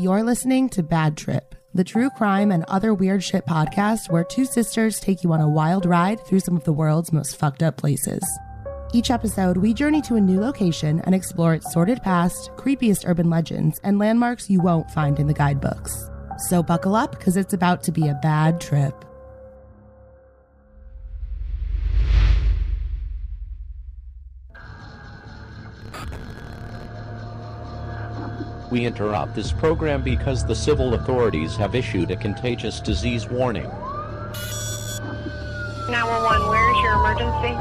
You're listening to Bad Trip, the true crime and other weird shit podcast where two sisters take you on a wild ride through some of the world's most fucked up places. Each episode, we journey to a new location and explore its sordid past, creepiest urban legends, and landmarks you won't find in the guidebooks. So buckle up because it's about to be a bad trip. We interrupt this program because the civil authorities have issued a contagious disease warning. 911, where is your emergency?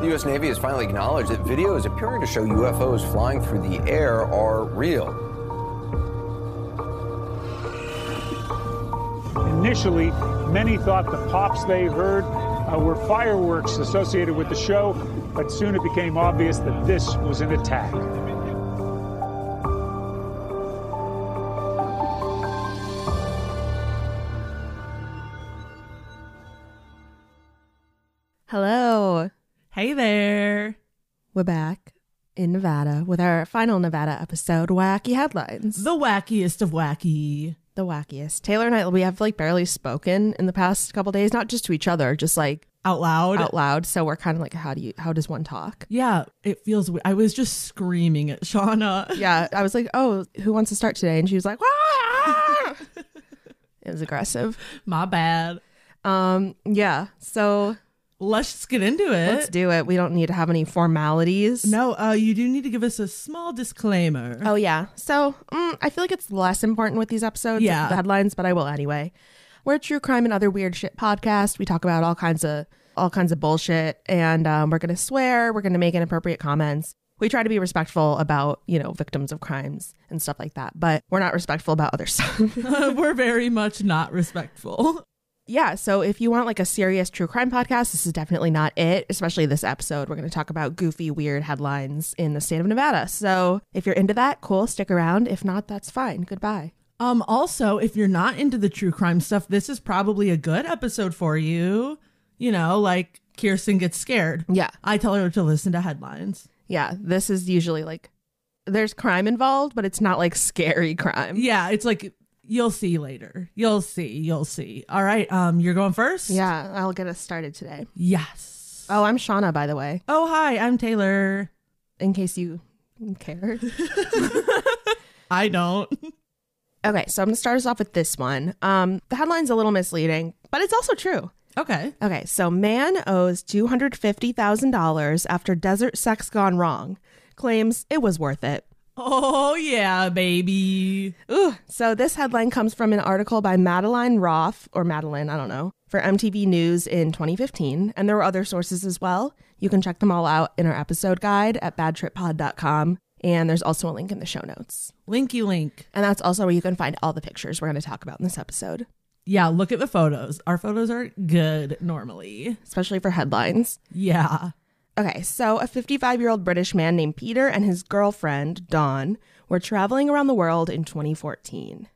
The U.S. Navy has finally acknowledged that videos appearing to show UFOs flying through the air are real. Initially, many thought the pops they heard uh, were fireworks associated with the show, but soon it became obvious that this was an attack. Hello. Hey there. We're back in Nevada with our final Nevada episode, Wacky Headlines. The wackiest of wacky. The wackiest. Taylor and I, we have like barely spoken in the past couple days, not just to each other, just like Out loud. out loud. So we're kind of like, how do you, how does one talk? Yeah, it feels weird. I was just screaming at Shauna. Yeah. I was like, oh, who wants to start today? And she was like, it was aggressive. My bad. Um, yeah. So Let's just get into it. let's do it. We don't need to have any formalities. no, uh, you do need to give us a small disclaimer. Oh yeah. So mm, I feel like it's less important with these episodes, Yeah. the headlines, but I will anyway. We're a true crime and other weird shit podcast. We talk about all kinds of all kinds of bullshit, and um, we're gonna swear. We're gonna make inappropriate comments. We try to be respectful about you know victims of crimes and stuff like that, but we're not respectful about other stuff. We're very much not respectful. Yeah. So if you want like a serious true crime podcast, this is definitely not it. Especially this episode, we're gonna talk about goofy, weird headlines in the state of Nevada. So if you're into that, cool, stick around. If not, that's fine. Goodbye. Um, also, if you're not into the true crime stuff, this is probably a good episode for you. You know, like Kirsten gets scared. Yeah. I tell her to listen to headlines. Yeah, this is usually like there's crime involved, but it's not like scary crime. Yeah, it's like you'll see later. You'll see. You'll see. All right. Um, you're going first. Yeah, I'll get us started today. Yes. Oh, I'm Shauna, by the way, Oh, hi. I'm Taylor. in case you care. I don't. okay, so I'm gonna start us off with this one. Um, the headline's a little misleading, but it's also true. Okay. Okay, so man owes two hundred fifty thousand dollars after desert sex gone wrong. Claims it was worth it. Oh yeah, baby. Ooh, so this headline comes from an article by Madeline Roth, or Madeline, I don't know, for MTV News in 2015. And there were other sources as well. You can check them all out in our episode guide at badtrippod.com. And there's also a link in the show notes. Linky link. And that's also where you can find all the pictures we're going to talk about in this episode, Yeah, look at the photos. Our photos are good normally. especially for headlines. Yeah. Okay, so a 55 year old British man named Peter and his girlfriend, Dawn, were traveling around the world in 2014.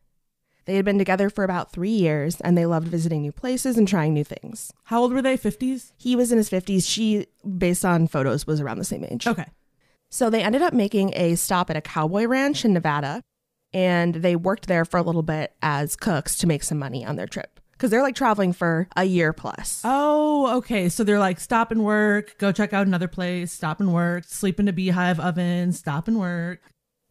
They had been together for about three years and they loved visiting new places and trying new things. How old were they? 50s? He was in his 50s. She, based on photos, was around the same age. Okay. So they ended up making a stop at a cowboy ranch in Nevada and they worked there for a little bit as cooks to make some money on their trip because they're like traveling for a year plus. Oh, okay. So they're like stop and work, go check out another place, stop and work, sleep in a beehive oven, stop and work.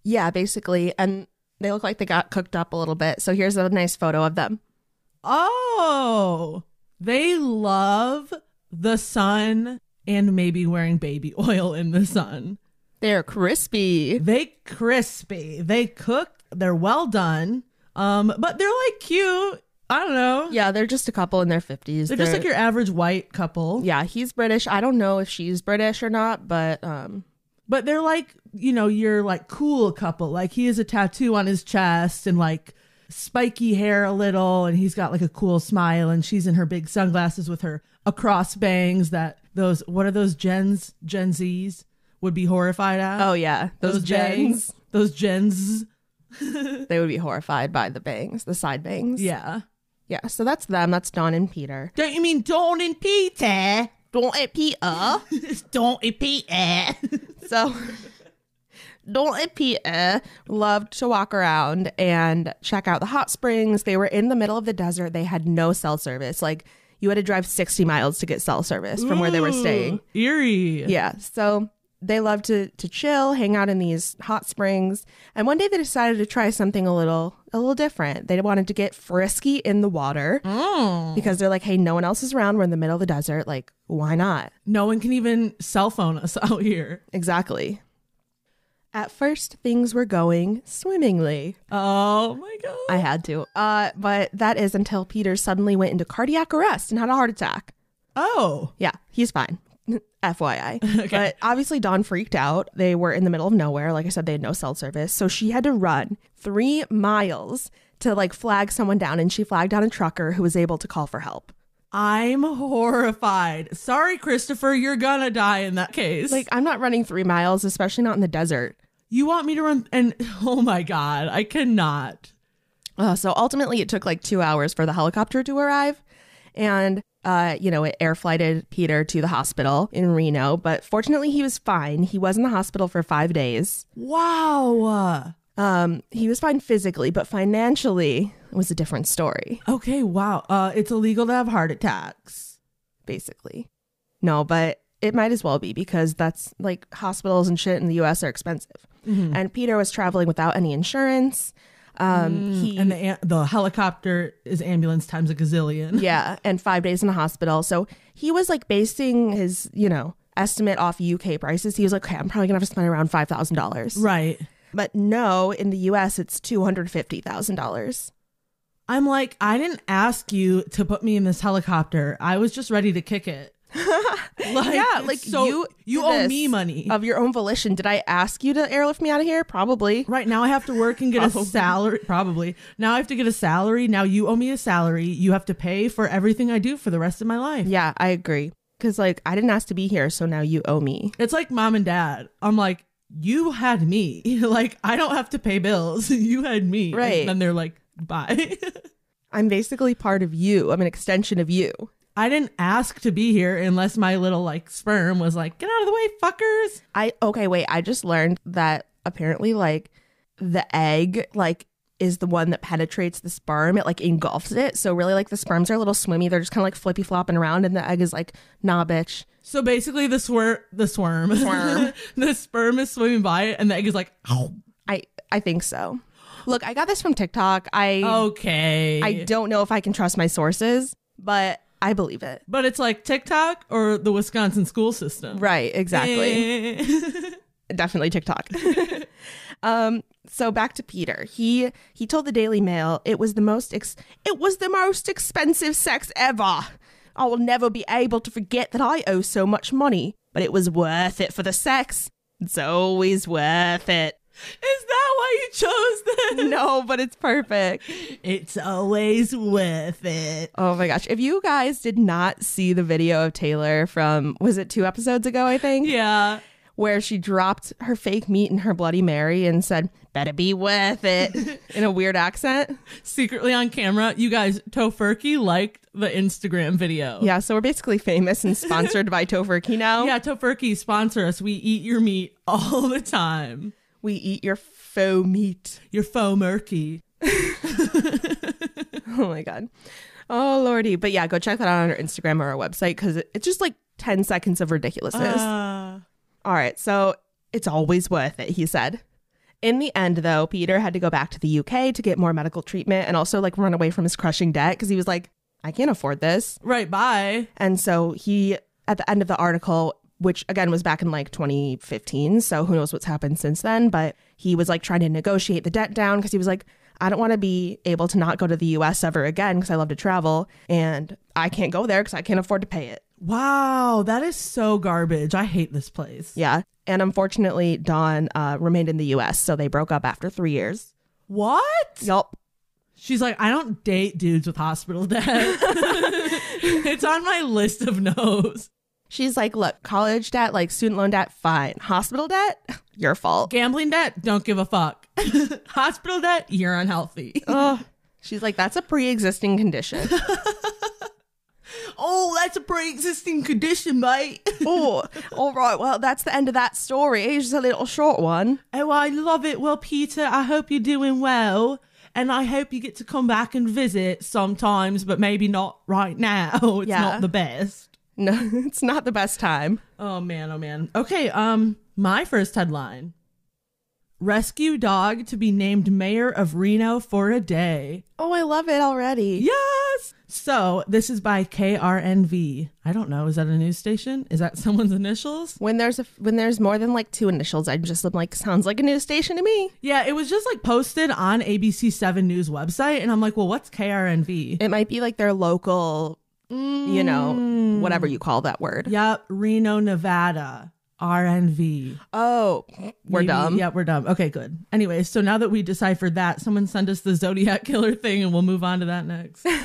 Yeah, basically. And they look like they got cooked up a little bit. So here's a nice photo of them. Oh, they love the sun and maybe wearing baby oil in the sun. They're crispy. They crispy. They cook. They're well done. Um, but they're like cute. I don't know. Yeah, they're just a couple in their 50s. They're just like your average white couple. Yeah, he's British. I don't know if she's British or not, but um But they're like, you know, you're like cool couple. Like he has a tattoo on his chest and like spiky hair a little and he's got like a cool smile and she's in her big sunglasses with her across bangs that those what are those gens Gen Zs would be horrified at? oh yeah, those, gens. Those gens. They would be horrified by the bangs, the side bangs. Yeah. Yeah, so that's them. That's Don and Peter. Don't you mean Dawn and Peter? Don and Peter. Dawn and Peter. so Don't Peter loved to walk around and check out the hot springs. They were in the middle of the desert. They had no cell service. Like you had to drive 60 miles to get cell service from where they were staying. Eerie. Yeah. So they loved to to chill, hang out in these hot springs. And one day they decided to try something a little a little different. They wanted to get frisky in the water because they're like, hey, no one else is around. We're in the middle of the desert. Like, why not? No one can even cell phone us out here. Exactly. At first, things were going swimmingly. Oh my god. I had to. Uh, but that is until Peter suddenly went into cardiac arrest and had a heart attack. oh. Yeah, he's fine. FYI. But obviously, Dawn freaked out. They were in the middle of nowhere. Like I said, they had no cell service. So she had to run three miles to like flag someone down. And she flagged down a trucker who was able to call for help. I'm horrified. Sorry, Christopher, you're gonna die in that case. Like, I'm not running three miles, especially not in the desert. you want me to run and oh my god, I cannot. Uh, so ultimately, it took like two hours for the helicopter to arrive. And, uh, you know, it air flighted Peter to the hospital in Reno. But fortunately, he was fine. He was in the hospital for five days. Wow. Um, he was fine physically, but financially, it was a different story, Okay, wow. Uh it's illegal to have heart attacks. basically. No, but it might as well be because that's like hospitals and shit in the US are expensive. And Peter was traveling without any insurance. Um, he And the the helicopter is ambulance times a gazillion. yeah, and five days in the hospital. So he was like basing his, you know, estimate off UK prices. He was like, okay, I'm probably gonna have to spend around five thousand dollars. Right. But no, in the US, it's two hundred fifty thousand dollars. I'm like, I didn't ask you to put me in this helicopter. I was just ready to kick it. like, Yeah, like so you, you owe me money. of your own volition. Did I ask you to airlift me out of here? Probably. Right now, I have to work and get a salary. Probably now, I have to get a salary. Now you owe me a salary. You have to pay for everything I do for the rest of my life. Yeah, I agree. Because like I didn't ask to be here, so now you owe me. It's like mom and dad. I'm like, you had me. like I don't have to pay bills. you had me. Right. And then they're like, bye. I'm basically part of you. I'm an extension of you. I didn't ask to be here unless my little like sperm was like, get out of the way, fuckers. I okay, wait. I just learned that apparently, like the egg, like is the one that penetrates the sperm. It like engulfs it. So really, like the sperms are a little swimmy. They're just kind of like flippy flopping around, and the egg is like, nah, bitch. So basically, the swir the swerm, Swerm. the sperm is swimming by it, and the egg is like, oh, I I think so. Look, I got this from TikTok. I okay. I don't know if I can trust my sources, but I believe it. but it's like TikTok or the Wisconsin school system. Right, exactly. Eh. definitely TikTok. um, so back to Peter. He he told the Daily Mail it was the most ex- it was the most expensive sex ever. I will never be able to forget that I owe so much money, but it was worth it for the sex. It's always worth it. Is that why you chose this? No, but it's perfect. It's always worth it. Oh my gosh. If you guys did not see the video of Taylor from was it 2 episodes ago, I think? Yeah. where she dropped her fake meat in her Bloody Mary and said, "Better be worth it," in a weird accent. Secretly on camera, you guys, Tofurky liked the Instagram video. Yeah, so we're basically famous and sponsored by Tofurky now. Yeah, Tofurky, sponsor us. We eat your meat all the time. We eat your faux meat. Your faux murky. Oh my god. Oh lordy. But yeah, go check that out on our Instagram or our website because it's just like ten seconds of ridiculousness. Uh, All right, so it's always worth it, he said. In the end, though, Peter had to go back to the UK to get more medical treatment and also like run away from his crushing debt because he was like, I can't afford this. right, bye. And so he, at the end of the article, which again was back in like 2015, so who knows what's happened since then, but he was like trying to negotiate the debt down because he was like, I don't want to be able to not go to the US ever again because I love to travel and I can't go there because I can't afford to pay it. Wow, that is so garbage. I hate this place. Yeah. And unfortunately, Dawn uh, remained in the US, so they broke up after three years. What? Yup. She's like, I don't date dudes with hospital debt. it's on my list of no's. She's like, look, college debt, like student loan debt, fine. Hospital debt, your fault. Gambling debt, don't give a fuck. hospital debt, you're unhealthy. Ugh. She's like, that's a pre existing condition. Oh, that's a pre-existing condition, mate. oh, all right. Well, that's the end of that story. It's just a little short one. oh, I love it. Well, Peter, I hope you're doing well. And I hope you get to come back and visit sometimes, but maybe not right now. It's Yeah. not the best. No, it's not the best time. Oh man, oh man. Okay, um, my first headline. Rescue dog to be named mayor of Reno for a day. Oh, I love it already. Yes. So this is by KRNV. I don't know. Is that a news station? Is that someone's initials? When there's a when there's more than like two initials, I'm just am like sounds like a news station to me. Yeah, it was just like posted on ABC Seven News website, and I'm like, well, what's KRNV? It might be like their local, you know, whatever mm. you call that word. Yep, Reno, Nevada. RNV. Oh, we're Maybe- dumb. Yeah, we're dumb. Okay, good. Anyway, so now that we deciphered that, someone send us the Zodiac Killer thing and we'll move on to that next.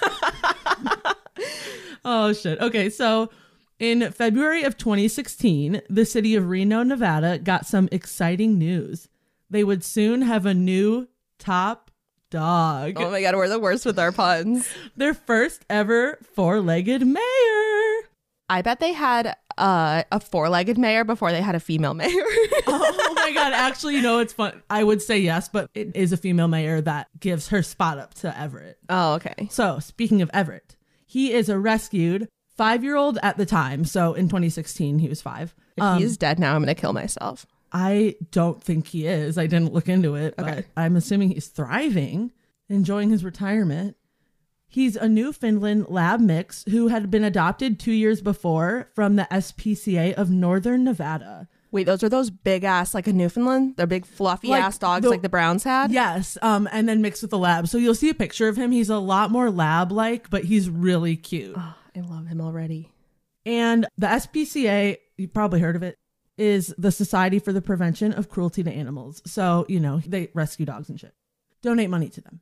oh, shit. Okay, so in February of 2016, the city of Reno, Nevada got some exciting news. They would soon have a new top dog. Oh my god, we're the worst with our puns. Their first ever four legged mayor. I bet they had uh, a four-legged mayor before they had a female mayor. oh my god actually you know it's fun i would say yes but it is a female mayor that gives her spot up to everett oh, okay. so speaking of everett he is a rescued five-year-old at the time so in 2016 he was five If Um, he's dead now, I'm gonna kill myself. I don't think he is i didn't look into it but i'm assuming he's thriving enjoying his retirement He's a Newfoundland lab mix who had been adopted two years before from the SPCA of Northern Nevada. Wait, those are those big ass like a Newfoundland? They're big fluffy Like ass dogs the- like the Browns had. Yes, um, and then mixed with the lab. So you'll see a picture of him. He's a lot more lab like, but he's really cute. Oh, I love him already. And the SPCA, you probably heard of it, is the Society for the Prevention of Cruelty to Animals. So, you know, they rescue dogs and shit. Donate money to them.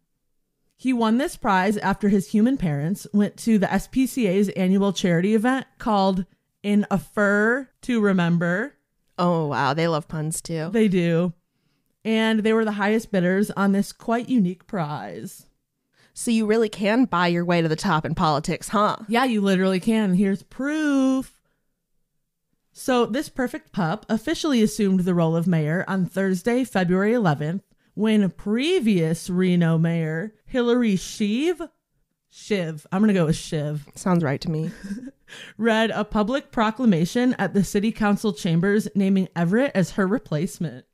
He won this prize after his human parents went to the SPCA's annual charity event called In a Fur to Remember. Oh wow, they love puns too. They do. And they were the highest bidders on this quite unique prize. So you really can buy your way to the top in politics, huh? Yeah, you literally can. Here's proof. So, this perfect pup officially assumed the role of mayor on Thursday, February 11th, when previous Reno mayor Hillary Shiv, Shiv, I'm going to go with Shiv, Sounds right to me. read a public proclamation at the city council chambers naming Everett as her replacement.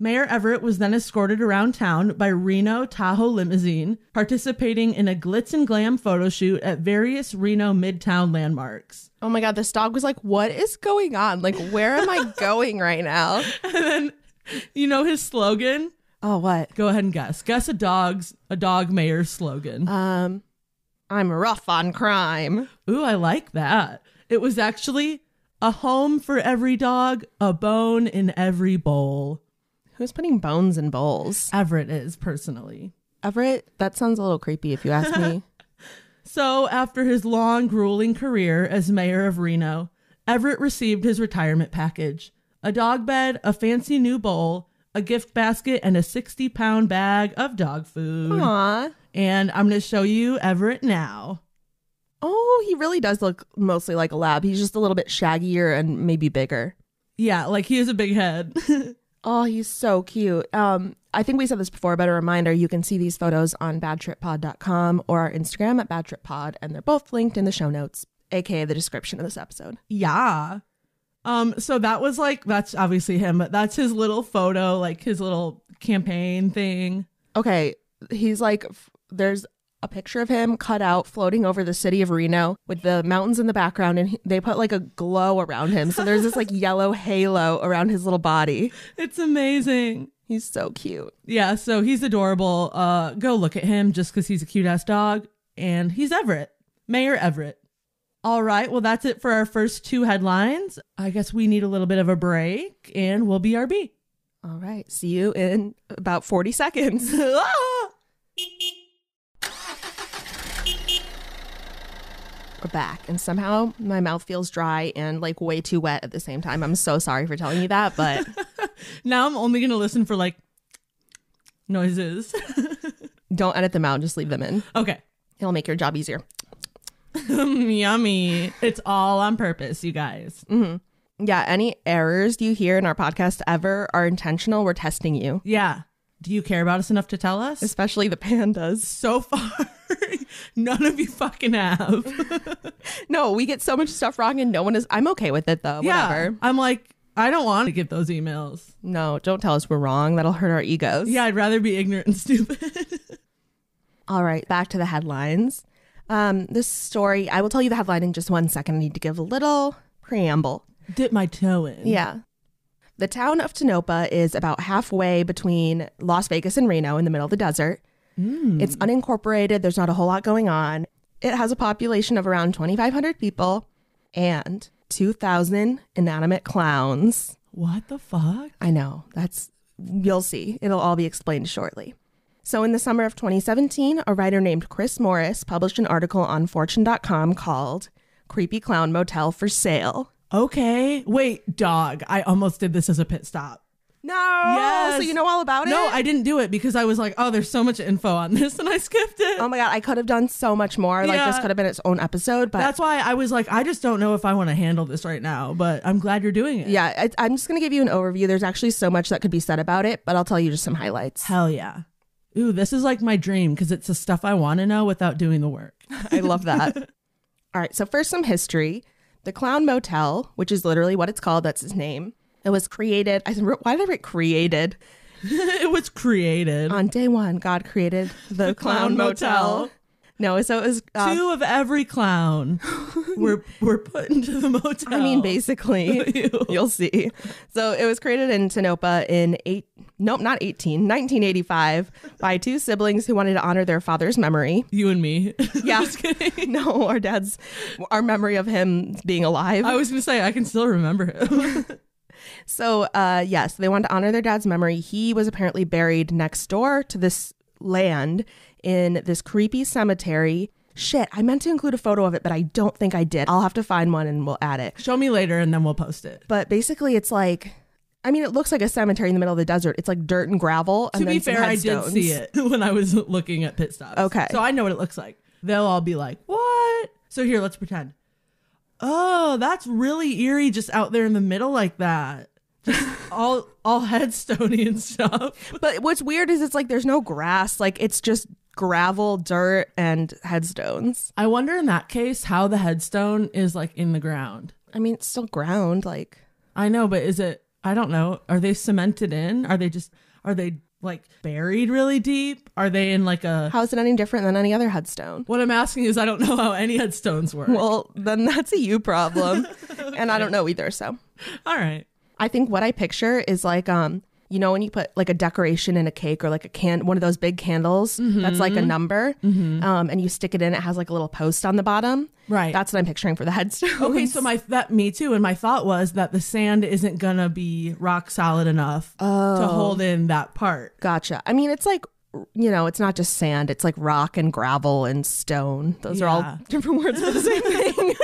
Mayor Everett was then escorted around town by Reno Tahoe limousine, participating in a glitz and glam photo shoot at various Reno Midtown landmarks. Oh my god, this dog was like, "What is going on? Like, where am I going right now?" And then, you know his slogan? Oh, what? Go ahead and guess. Guess a dog's a dog mayor's slogan. Um, I'm rough on crime. Ooh, I like that. It was actually a home for every dog, a bone in every bowl. Who's putting bones in bowls? Everett is personally. Everett. That sounds a little creepy, if you ask me. So, after his long, grueling career as mayor of Reno, Everett received his retirement package a dog bed, a fancy new bowl, a gift basket, and a 60 pound bag of dog food. Aw. And I'm going to show you Everett now. Oh, he really does look mostly like a lab. He's just a little bit shaggier and maybe bigger. Yeah, like he has a big head. Oh, he's so cute. Um, I think we said this before, but a reminder you can see these photos on badtrippod.com or our Instagram at badtrippod, and they're both linked in the show notes, aka the description of this episode. yeah. Um, so that was like, that's obviously him, but that's his little photo, like his little campaign thing. Okay, he's like, f- there's a picture of him cut out floating over the city of Reno with the mountains in the background, and he, they put like a glow around him. So there's this like yellow halo around his little body. It's amazing. He's so cute. Yeah, so he's adorable. Uh, go look at him just because he's a cute ass dog, and he's Everett, Mayor Everett. All right, well that's it for our first two headlines. I guess we need a little bit of a break, and we'll BRB. All right, see you in about 40 seconds. Ah! We're back, and somehow my mouth feels dry and like way too wet at the same time. I'm so sorry for telling you that, but Now I'm only gonna listen for like noises. don't edit them out, just leave them in. okay. It'll make your job easier. Yummy. It's all on purpose, you guys. Mm-hmm. Yeah, any errors you hear in our podcast ever are intentional. We're testing you, Yeah. Do you care about us enough to tell us? especially the pandas. so far, none of you fucking have. No, we get so much stuff wrong and no one is. I'm okay with it though. yeah. Whatever. I'm like, I don't want to get those emails. No, don't tell us we're wrong. That'll hurt our egos. Yeah, I'd rather be ignorant and stupid. All right, back to the headlines. Um, this story, I will tell you the headline in just one second. I need to give a little preamble. Dip my toe in. Yeah. The town of Tonopah is about halfway between Las Vegas and Reno in the middle of the desert. Hmm. It's unincorporated, there's not a whole lot going on. It has a population of around 2,500 people and 2,000 inanimate clowns. What the fuck? I know. That's you'll see. It'll all be explained shortly. So in the summer of 2017, a writer named Chris Morris published an article on fortune.com called Creepy Clown Motel for Sale. Okay. Wait, dog. I almost did this as a pit stop. No. Yes. So you know all about it? No, I didn't do it because I was like, oh, there's so much info on this, and I skipped it. Oh my god, I could have done so much more. Like this could have been its own episode, but That's why I was like, I just don't know if I want to handle this right now, but I'm glad you're doing it. yeah, I, I'm just gonna give you an overview. There's actually so much that could be said about it, but I'll tell you just some highlights. Hell yeah. Ooh, this is like my dream because it's the stuff I want to know without doing the work. I love that. All right, so first some history. The Clown Motel, which is literally what it's called, that's its name. It was created. I wrote- why did I write created? it was created. On day one, God created the, Clown, Clown Motel. Motel. No, so it was. Uh, Two of every clown were were put into the motel. I mean, basically, you'll see. So it was created in Tonopah in eight. Nope, not 18, 1985 by two siblings who wanted to honor their father's memory. you and me. Yeah. Just kidding. No, our dad's, our memory of him being alive. I was gonna say I can still remember him. So, uh, yes, they wanted to honor their dad's memory. He was apparently buried next door to this land in this creepy cemetery. Shit, I meant to include a photo of it, but I don't think I did. I'll have to find one and we'll add it. Show me later, and then we'll post it. But basically, it's like, I mean, it looks like a cemetery in the middle of the desert. It's like dirt and gravel. And to be then some fair, I did see it when I was looking at pit stops. Okay. so I know what it looks like. They'll all be like, "What?" So here, let's pretend. Oh, that's really eerie, just out there in the middle like that. Just all all headstony and stuff. But what's weird is it's like there's no grass. Like it's just gravel, dirt, and headstones. I wonder in that case how the headstone is like in the ground. I mean, it's still ground. Like, I know, but is it? I don't know. Are they cemented in? Are they just? Are they like buried really deep? Are they in like a? how is it any different than any other headstone? What I'm asking is, I don't know how any headstones work. Well, then that's a you problem. And I don't know either. So all right. I think what I picture is like, um, you know, when you put like a decoration in a cake or like a can, one of those big candles that's like a number, um, and you stick it in, it has like a little post on the bottom. Right. That's what I'm picturing for the headstone. Okay, so my that me too, and my thought was that the sand isn't gonna be rock solid enough to hold in that part. Gotcha. I mean, it's like, you know, it's not just sand, it's like rock and gravel and stone. Those are all different words for the same thing.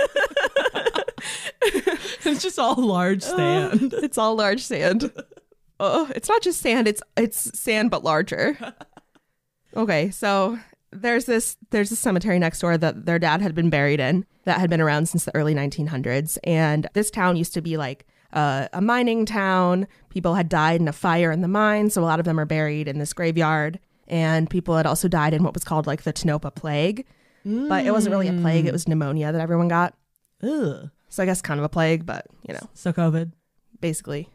It's just all large sand. it's all large sand. Oh, it's not just sand, it's it's sand but larger. Okay, so there's this there's a cemetery next door that their dad had been buried in that had been around since the early 1900s and this town used to be like uh, a mining town. People had died in a fire in the mine, so a lot of them are buried in this graveyard. And people had also died in what was called like the Tonopah plague. But it wasn't really a plague, it was pneumonia that everyone got. Ugh. So I guess kind of a plague, but you know, So COVID. basically.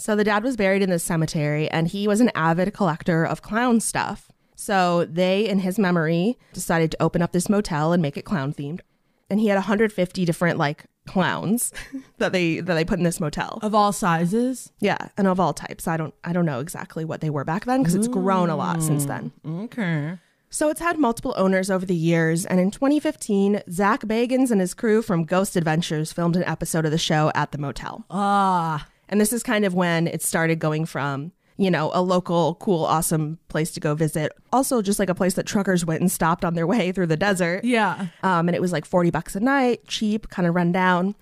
So the dad was buried in this cemetery and he was an avid collector of clown stuff. So they, in his memory, decided to open up this motel and make it clown themed. And he had 150 different like clowns that they that they put in this motel. Of all sizes. Yeah, and of all types. I don't I don't know exactly what they were back then because it's grown a lot since then. Okay. So it's had multiple owners over the years, and in 2015, Zach Bagans and his crew from Ghost Adventures filmed an episode of the show at the motel. Ah. And this is kind of when it started going from, you know, a local, cool, awesome place to go visit, also just like a place that truckers went and stopped on their way through the desert. Yeah. Um, and it was like 40 bucks a night, cheap, kind of run down.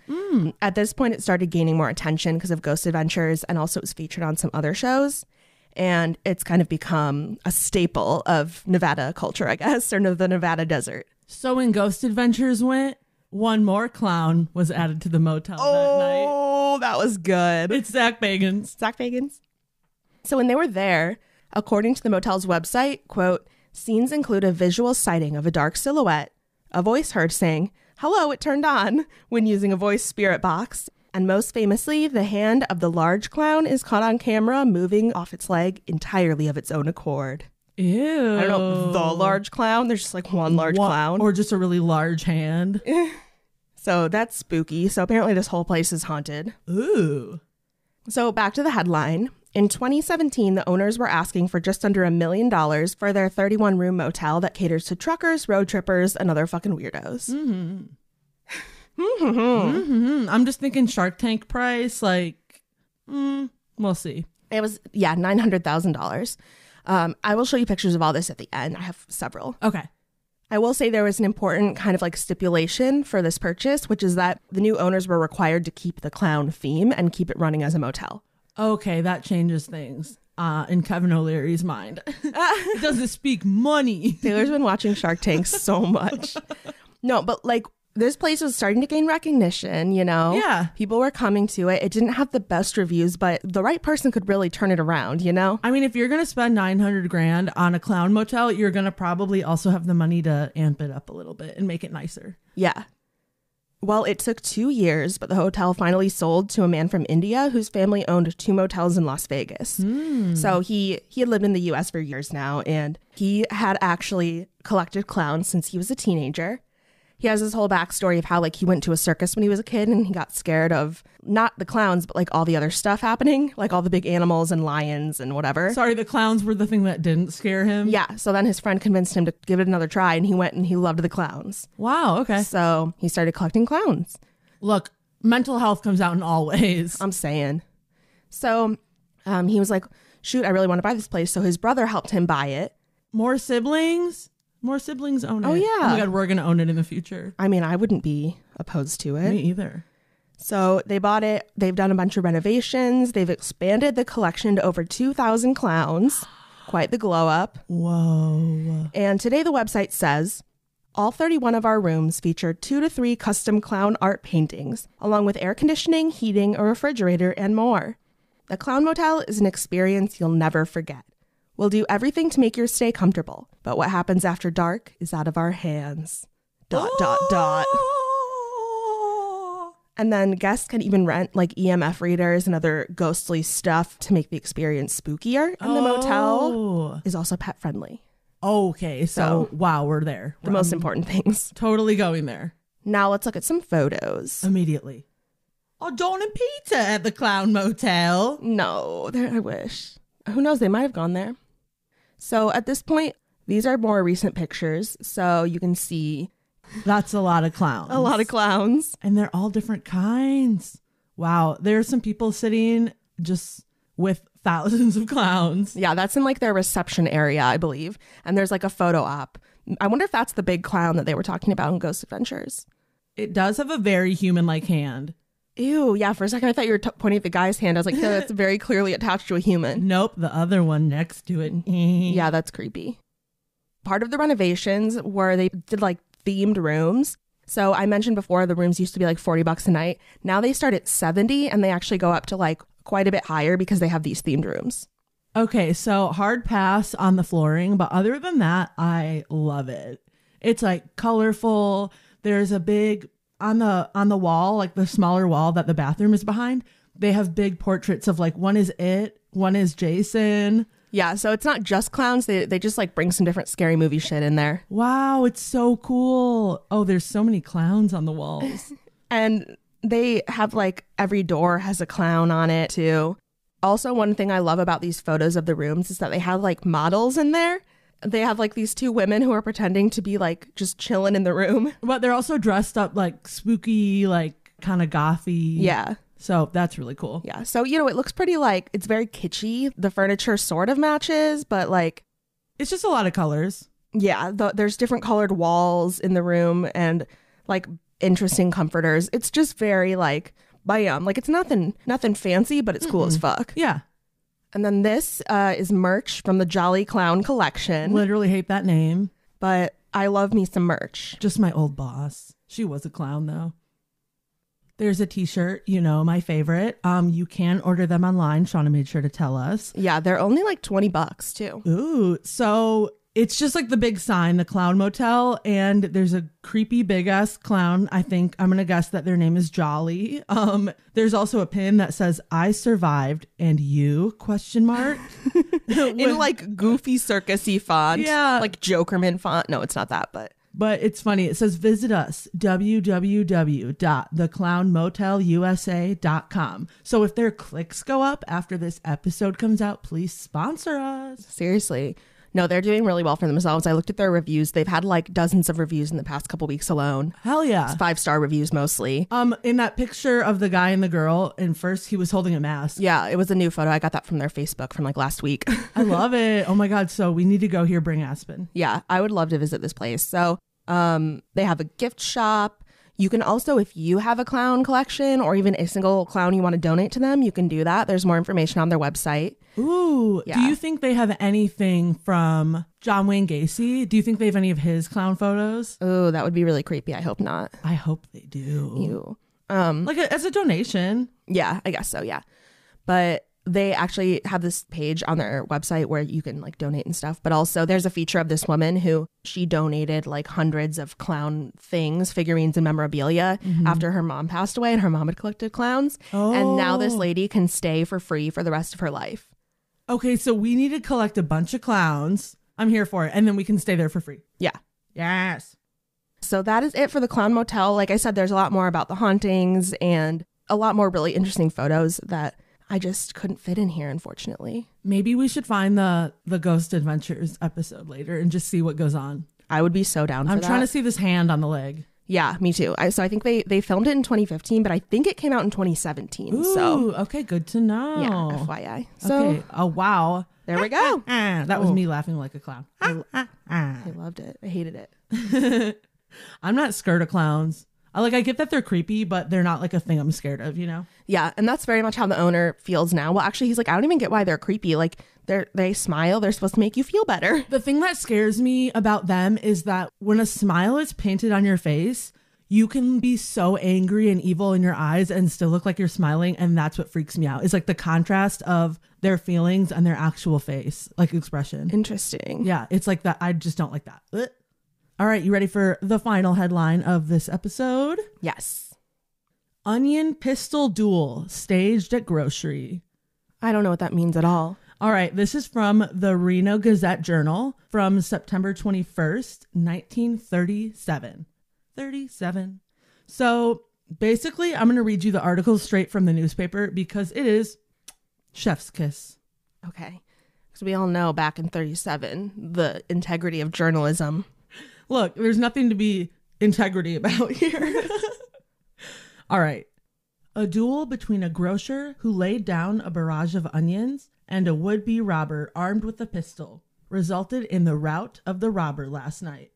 At this point, it started gaining more attention because of Ghost Adventures, and also it was featured on some other shows. And it's kind of become a staple of Nevada culture, I guess, or the Nevada desert. So when Ghost Adventures went, one more clown was added to the motel that night. Oh, that was good. It's Zach Bagans. Zach Bagans. So when they were there, according to the motel's website, quote, scenes include a visual sighting of a dark silhouette, a voice heard saying, hello, it turned on, when using a voice spirit box. And most famously, the hand of the large clown is caught on camera moving off its leg entirely of its own accord. Ew. I don't know, the large clown. There's just like one large clown. Or just a really large hand. so that's spooky. So apparently, this whole place is haunted. Ooh. So back to the headline. In 2017, the owners were asking for just under a million dollars for their 31 room motel that caters to truckers, road trippers, and other fucking weirdos. hmm I'm just thinking Shark Tank price. Like, mm, we'll see. It was, yeah, $900,000. Um, I will show you pictures of all this at the end. I have several. Okay. I will say there was an important kind of like stipulation for this purchase, which is that the new owners were required to keep the clown theme and keep it running as a motel. Okay, that changes things uh, in Kevin O'Leary's mind. it doesn't speak money. Taylor's been watching Shark Tank so much. No, but like this place was starting to gain recognition, you know? Yeah. People were coming to it. It didn't have the best reviews, but the right person could really turn it around, you know? I mean, if you're gonna spend nine hundred grand on a clown motel, you're gonna probably also have the money to amp it up a little bit and make it nicer. Yeah. Well, it took two years, but the hotel finally sold to a man from India whose family owned two motels in Las Vegas. Hmm. So he he had lived in the U.S. for years now, and he had actually collected clowns since he was a teenager. He has this whole backstory of how like he went to a circus when he was a kid and he got scared of not the clowns but like all the other stuff happening, like all the big animals and lions and whatever. Sorry, the clowns were the thing that didn't scare him. yeah, so then his friend convinced him to give it another try and he went and he loved the clowns. Wow. Okay. So he started collecting clowns. Look, mental health comes out in all ways. I'm saying. So um, he was like, shoot, I really want to buy this place. So his brother helped him buy it. More siblings. More siblings own oh, it. Oh, yeah. Oh my god, we're gonna own it in the future. I mean, I wouldn't be opposed to it. Me either. So they bought it. They've done a bunch of renovations. They've expanded the collection to over 2,000 clowns. Quite the glow up. Whoa. And today the website says all 31 of our rooms feature two to three custom clown art paintings, along with air conditioning, heating, a refrigerator, and more. The Clown Motel is an experience you'll never forget. We'll do everything to make your stay comfortable, but what happens after dark is out of our hands. Dot, dot, dot. And then guests can even rent like EMF readers and other ghostly stuff to make the experience spookier. And the motel Oh. is also pet friendly. Okay, so, So- wow, we're there. The most important things. Totally going there Now let's look at some photos. immediately. Oh, Dawn and Peter at the Clown Motel. No, there I wish. Who knows? They might have gone there. So at this point, these are more recent pictures, so you can see That's a lot of clowns. a lot of clowns. and they're all different kinds. Wow, there are some people sitting just with thousands of clowns. Yeah, that's in like their reception area, I believe. And there's like a photo op. I wonder if that's the big clown that they were talking about in Ghost Adventures. It does have a very human-like hand. Ew, yeah, for a second I thought you were t- pointing at the guy's hand. I was like, yeah, that's very clearly attached to a human. Nope, the other one next to it. Yeah, that's creepy. Part of the renovations were they did like themed rooms. So I mentioned before the rooms used to be like 40 bucks a night. Now they start at 70 and they actually go up to like quite a bit higher because they have these themed rooms. Okay, so hard pass on the flooring, but other than that, I love it. It's like colorful. There's a big on the on the wall, like the smaller wall that the bathroom is behind. They have big portraits of like one is it, one is Jason. Yeah, so it's not just clowns. They they just like bring some different scary movie shit in there. Wow, it's so cool. Oh, there's so many clowns on the walls. And they have like every door has a clown on it too. Also, one thing I love about these photos of the rooms is that they have like models in there. They have like these two women who are pretending to be like just chilling in the room. but they're also dressed up like spooky, like kind of gothy. Yeah. So that's really cool. Yeah. So, you know, it looks pretty like it's very kitschy. The furniture sort of matches, but like, It's just a lot of colors. yeah, the, there's different colored walls in the room and like interesting comforters. It's just very like, bam. Like, it's nothing, nothing fancy, but it's cool as fuck. Yeah. And then this uh, is merch from the Jolly Clown collection. Literally hate that name. But I love me some merch. Just my old boss. She was a clown though. There's a t-shirt, you know, my favorite. Um, you can order them online. Shauna made sure to tell us. Yeah, they're only like 20 bucks too. Ooh, so it's just like the big sign, the clown motel, and there's a creepy big ass clown. I think I'm gonna guess that their name is Jolly. Um, there's also a pin that says "I survived and you?" question mark. In like goofy circusy font. Yeah. Like Jokerman font. No, it's not that, but But it's funny. It says visit us www.theclownmotelusa.com. So if their clicks go up after this episode comes out, please sponsor us. seriously. No, they're doing really well for themselves. I looked at their reviews. They've had like dozens of reviews in the past couple weeks alone. Hell yeah. Five star reviews mostly. Um, in that picture of the guy and the girl, and first he was holding a mask. Yeah, it was a new photo. I got that from their Facebook from like last week. I love it. Oh my god! So we need to go here. Bring Aspen. yeah, I would love to visit this place. So, um, they have a gift shop. You can also, if you have a clown collection or even a single clown you want to donate to them, you can do that. There's more information on their website. Ooh. Do you think they have anything from John Wayne Gacy? Do you think they have any of his clown photos? Oh, that would be really creepy. I hope not. I hope they do. You. Um, Like a, as a donation. Yeah, I guess so. Yeah. But they actually have this page on their website where you can like donate and stuff. But also, there's a feature of this woman who she donated like hundreds of clown things, figurines, and memorabilia mm-hmm. after her mom passed away and her mom had collected clowns. And now this Oh. lady can stay for free for the rest of her life. Okay, so we need to collect a bunch of clowns. I'm here for it, and then we can stay there for free. Yeah. Yes. So that is it for the Clown Motel. Like I said, there's a lot more about the hauntings and a lot more really interesting photos that I just couldn't fit in here, unfortunately. Maybe we should find the the Ghost Adventures episode later and just see what goes on. I would be so down for that. I'm that. trying to see this hand on the leg. Yeah, me too. I, so I think they they filmed it in 2015, but I think it came out in 2017. Ooh, so okay, good to know. yeah, FYI. So okay. Oh wow. there we go. That was me oh. laughing like a clown. I loved it. I hated it. I'm not scared of clowns. I like I get that they're creepy, but they're not like a thing I'm scared of, you know? Yeah, and that's very much how the owner feels now. Well, actually, he's like, I don't even get why they're creepy. Like they're they smile. They're supposed to make you feel better. The thing that scares me about them is that when a smile is painted on your face, you can be so angry and evil in your eyes and still look like you're smiling. And that's what freaks me out. It's like the contrast of their feelings and their actual face, like expression. Interesting. Yeah, it's like that. I just don't like that. Ugh. All right, you ready for the final headline of this episode? Yes. Onion pistol duel staged at grocery. I don't know what that means at all. All right, this is from the Reno Gazette Journal from September 21st, 1937. 37. So basically, I'm going to read you the article straight from the newspaper because it is chef's kiss. Okay. Because we all know back in 37, the integrity of journalism. Look, there's nothing to be integrity about here. All right. A duel between a grocer who laid down a barrage of onions and a would be robber armed with a pistol resulted in the rout of the robber last night.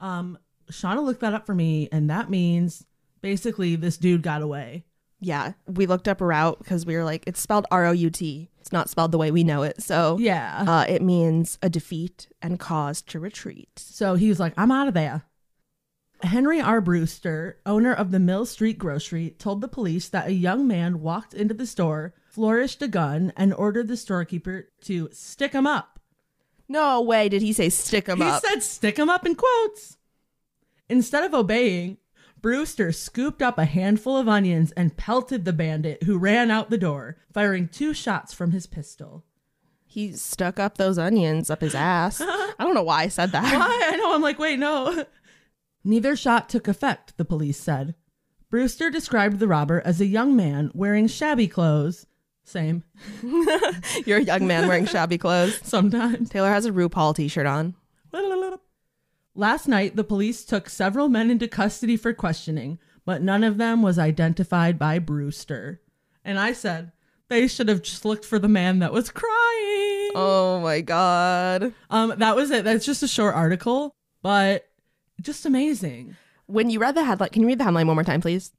Um, Shauna looked that up for me, and that means basically this dude got away. Yeah. We looked up route because we were like, it's spelled R O U T. It's not spelled the way we know it. So Yeah. uh, it means a defeat and cause to retreat. So he was like, I'm out of there. Henry R. Brewster, owner of the Mill Street Grocery, told the police that a young man walked into the store, flourished a gun, and ordered the storekeeper to stick him up. No way did he say stick him he up. He said stick him up in quotes. Instead of obeying, Brewster scooped up a handful of onions and pelted the bandit who ran out the door, firing two shots from his pistol. he stuck up those onions up his ass. I don't know why I said that. Why? I know. I'm like, wait, no. Neither shot took effect, the police said. Brewster described the robber as a young man wearing shabby clothes. Same. You're a young man wearing shabby clothes. Sometimes. Taylor has a RuPaul t shirt on. Last night, the police took several men into custody for questioning, but none of them was identified by Brewster. And I said, they should have just looked for the man that was crying. Oh my God. Um, that was it. That's just a short article, but just amazing. When you read the headline, can you read the headline one more time, please?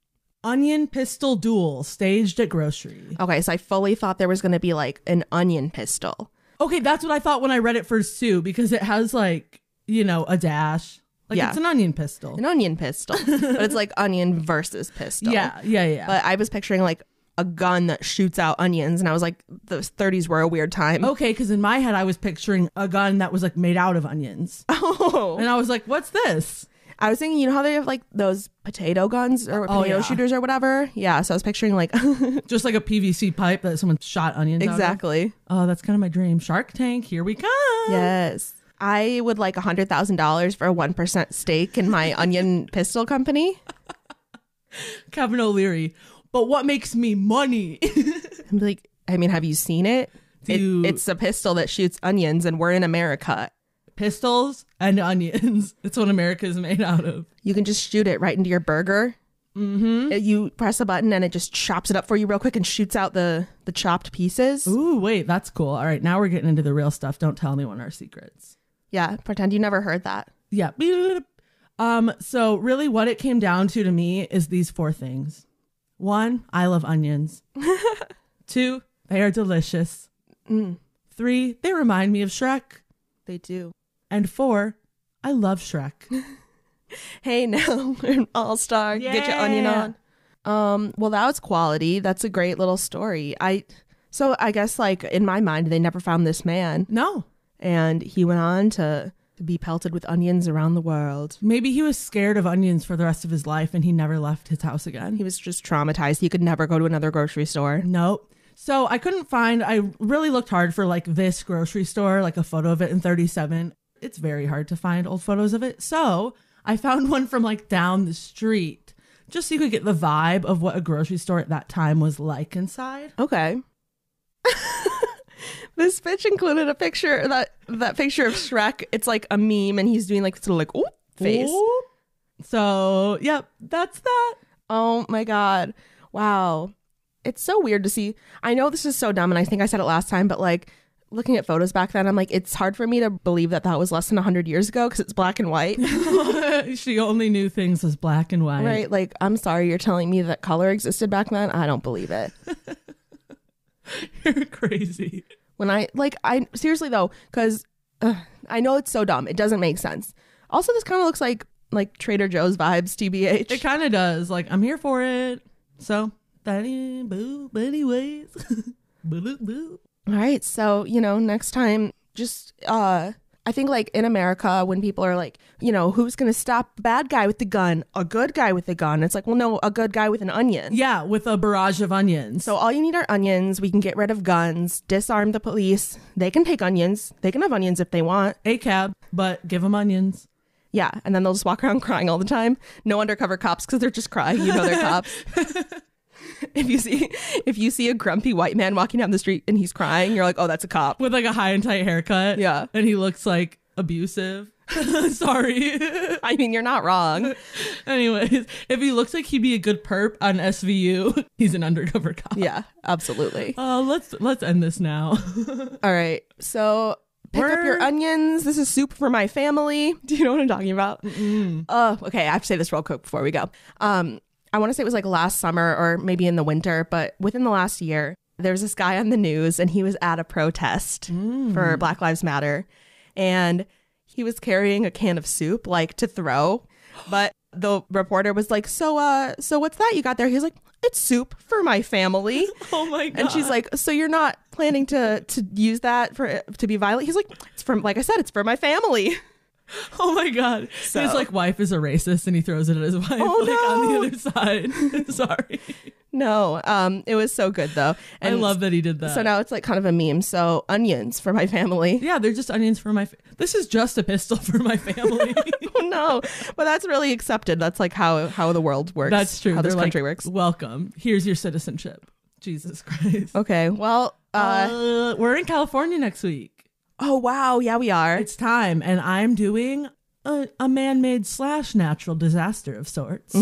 Onion pistol duel staged at grocery. Okay, so I fully thought there was going to be like an onion pistol. Okay, that's what I thought when I read it first too, because it has like, you know, a dash. Like Yeah. it's an onion pistol. an onion pistol, but it's like onion versus pistol. Yeah, yeah, yeah. But I was picturing like a gun that shoots out onions, and I was like, the 30s were a weird time. okay, because in my head I was picturing a gun that was like made out of onions, Oh. and I was like, "What's this?" I was thinking, you know how they have like those potato guns or Oh, potato yeah. shooters or whatever? Yeah. So I was picturing like Just like a PVC pipe that someone shot onions. out of? exactly. Oh, that's kind of my dream. Shark Tank, here we come. Yes. I would like a hundred thousand dollars for a one percent stake in my onion pistol company. Kevin O'Leary. But what makes me money? I'm like, I mean, have you seen it? It- Dude. it's a pistol that shoots onions, and we're in America. Pistols and onions. It's what America is made out of. You can just shoot it right into your burger. Mm-hmm. You press a button, and it just chops it up for you real quick and shoots out the the chopped pieces. Ooh, wait, that's cool. All right, now we're getting into the real stuff. Don't tell anyone our secrets. Yeah, pretend you never heard that. Yeah. Um, so really what it came down to to me is these four things. One, I love onions. Two, they are delicious. Three, they remind me of Shrek. They do. And four, I love Shrek. Hey, now we're an all star. Get your onion on. Um. Well, that was quality. That's a great little story. I. So I guess like in my mind, they never found this man, No. And he went on to be pelted with onions around the world. Maybe he was scared of onions for the rest of his life and he never left his house again. He was just traumatized. He could never go to another grocery store. Nope. So I couldn't find, I really looked hard for like this grocery store, like a photo of it in 37. It's very hard to find old photos of it. So I found one from like down the street just so you could get the vibe of what a grocery store at that time was like inside. Okay. this bitch included a picture that that picture of Shrek. It's like a meme, and he's doing like this little like ooh face. So, yep, that's that. Oh my god! Wow, it's so weird to see. I know this is so dumb, and I think I said it last time, but like looking at photos back then, I'm like, it's hard for me to believe that that was less than hundred years ago because it's black and white, she only knew things as black and white. right? Like, I'm sorry, you're telling me that color existed back then. I don't believe it. You're crazy. when I like I seriously though because I know it's so dumb it doesn't make sense. Also, this kind of looks like like Trader Joe's vibes, tbh. It kind of does. Like, I'm here for it. So, that is boo. But anyways, boo, boo, boo. All right, so you know next time just uh. I think like in America when people are like, you know, who's gonna stop the bad guy with the gun? A good guy with the gun. It's like, well, no, a good guy with an onion. Yeah, with a barrage of onions. So all you need are onions. We can get rid of guns, disarm the police. They can take onions. They can have onions if they want. a cab, but give them onions. Yeah, and then they'll just walk around crying all the time. No undercover cops because they're just crying. You know they're cops. if you see if you see a grumpy white man walking down the street and he's crying, you're like, oh, that's a cop. with like a high and tight haircut. Yeah. And he looks like abusive. Sorry. I mean, you're not wrong. Anyways, if he looks like he'd be a good perp on SVU, he's an undercover cop. Yeah, absolutely. Uh, let's let's end this now. All right, so pick up your Word. onions. This is soup for my family. Do you know what I'm talking about? Oh, okay. I have to say this real quick before we go. Um, I want to say it was like last summer or maybe in the winter, but within the last year, there was this guy on the news and he was at a protest for Black Lives Matter, and he was carrying a can of soup like to throw, but the reporter was like, "So, uh, so what's that you got there?" He was like, "It's soup for my family." oh my god. And she's like, "So you're not planning to to use that for to be violent?" He's like, "It's from like I said, it's for my family." Oh my god. So- His like wife is a racist and he throws it at his wife Oh, like on the other side. Sorry. No, um, it was so good though. I love that he did that. So now it's like kind of a meme. So onions for my family. yeah, they're just onions for my fa- This is just a pistol for my family. oh no, but that's really accepted. That's like how how the world works. That's true. How this They're country like, works. Welcome. Here's your citizenship. Jesus Christ. Okay, well, uh, Uh, we're in California next week. Oh wow, yeah, we are. It's time, and I'm doing a, a man-made slash natural disaster of sorts.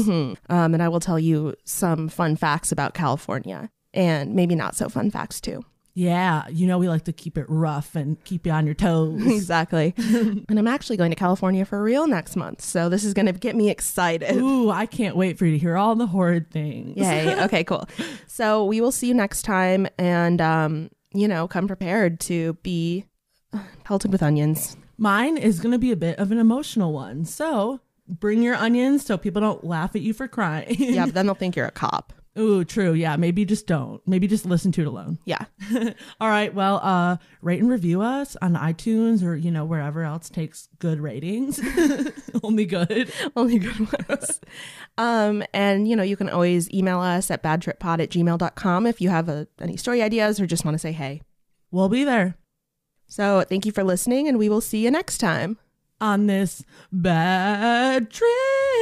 Um, and I will tell you some fun facts about California, and maybe not so fun facts too. Yeah, you know we like to keep it rough and keep you on your toes. exactly. and I'm actually going to California for real next month, so this is going to get me excited. Ooh, I can't wait for you to hear all the horrid things. Yay. Okay, cool. So we will see you next time and um, you know, come prepared to be pelted with onions. Mine is going to be a bit of an emotional one. So bring your onions so people don't laugh at you for crying. Yeah, but then they'll think you're a cop. Ooh, true. Yeah, maybe just don't. Maybe just listen to it alone. Yeah. All right. Well, uh, rate and review us on iTunes or you know wherever else takes good ratings. Only good. Only good ones. um, and you know, you can always email us at badtrippod at gmail.com if you have a, any story ideas or just want to say hey. We'll be there So thank you for listening and we will see you next time. on this bad trip.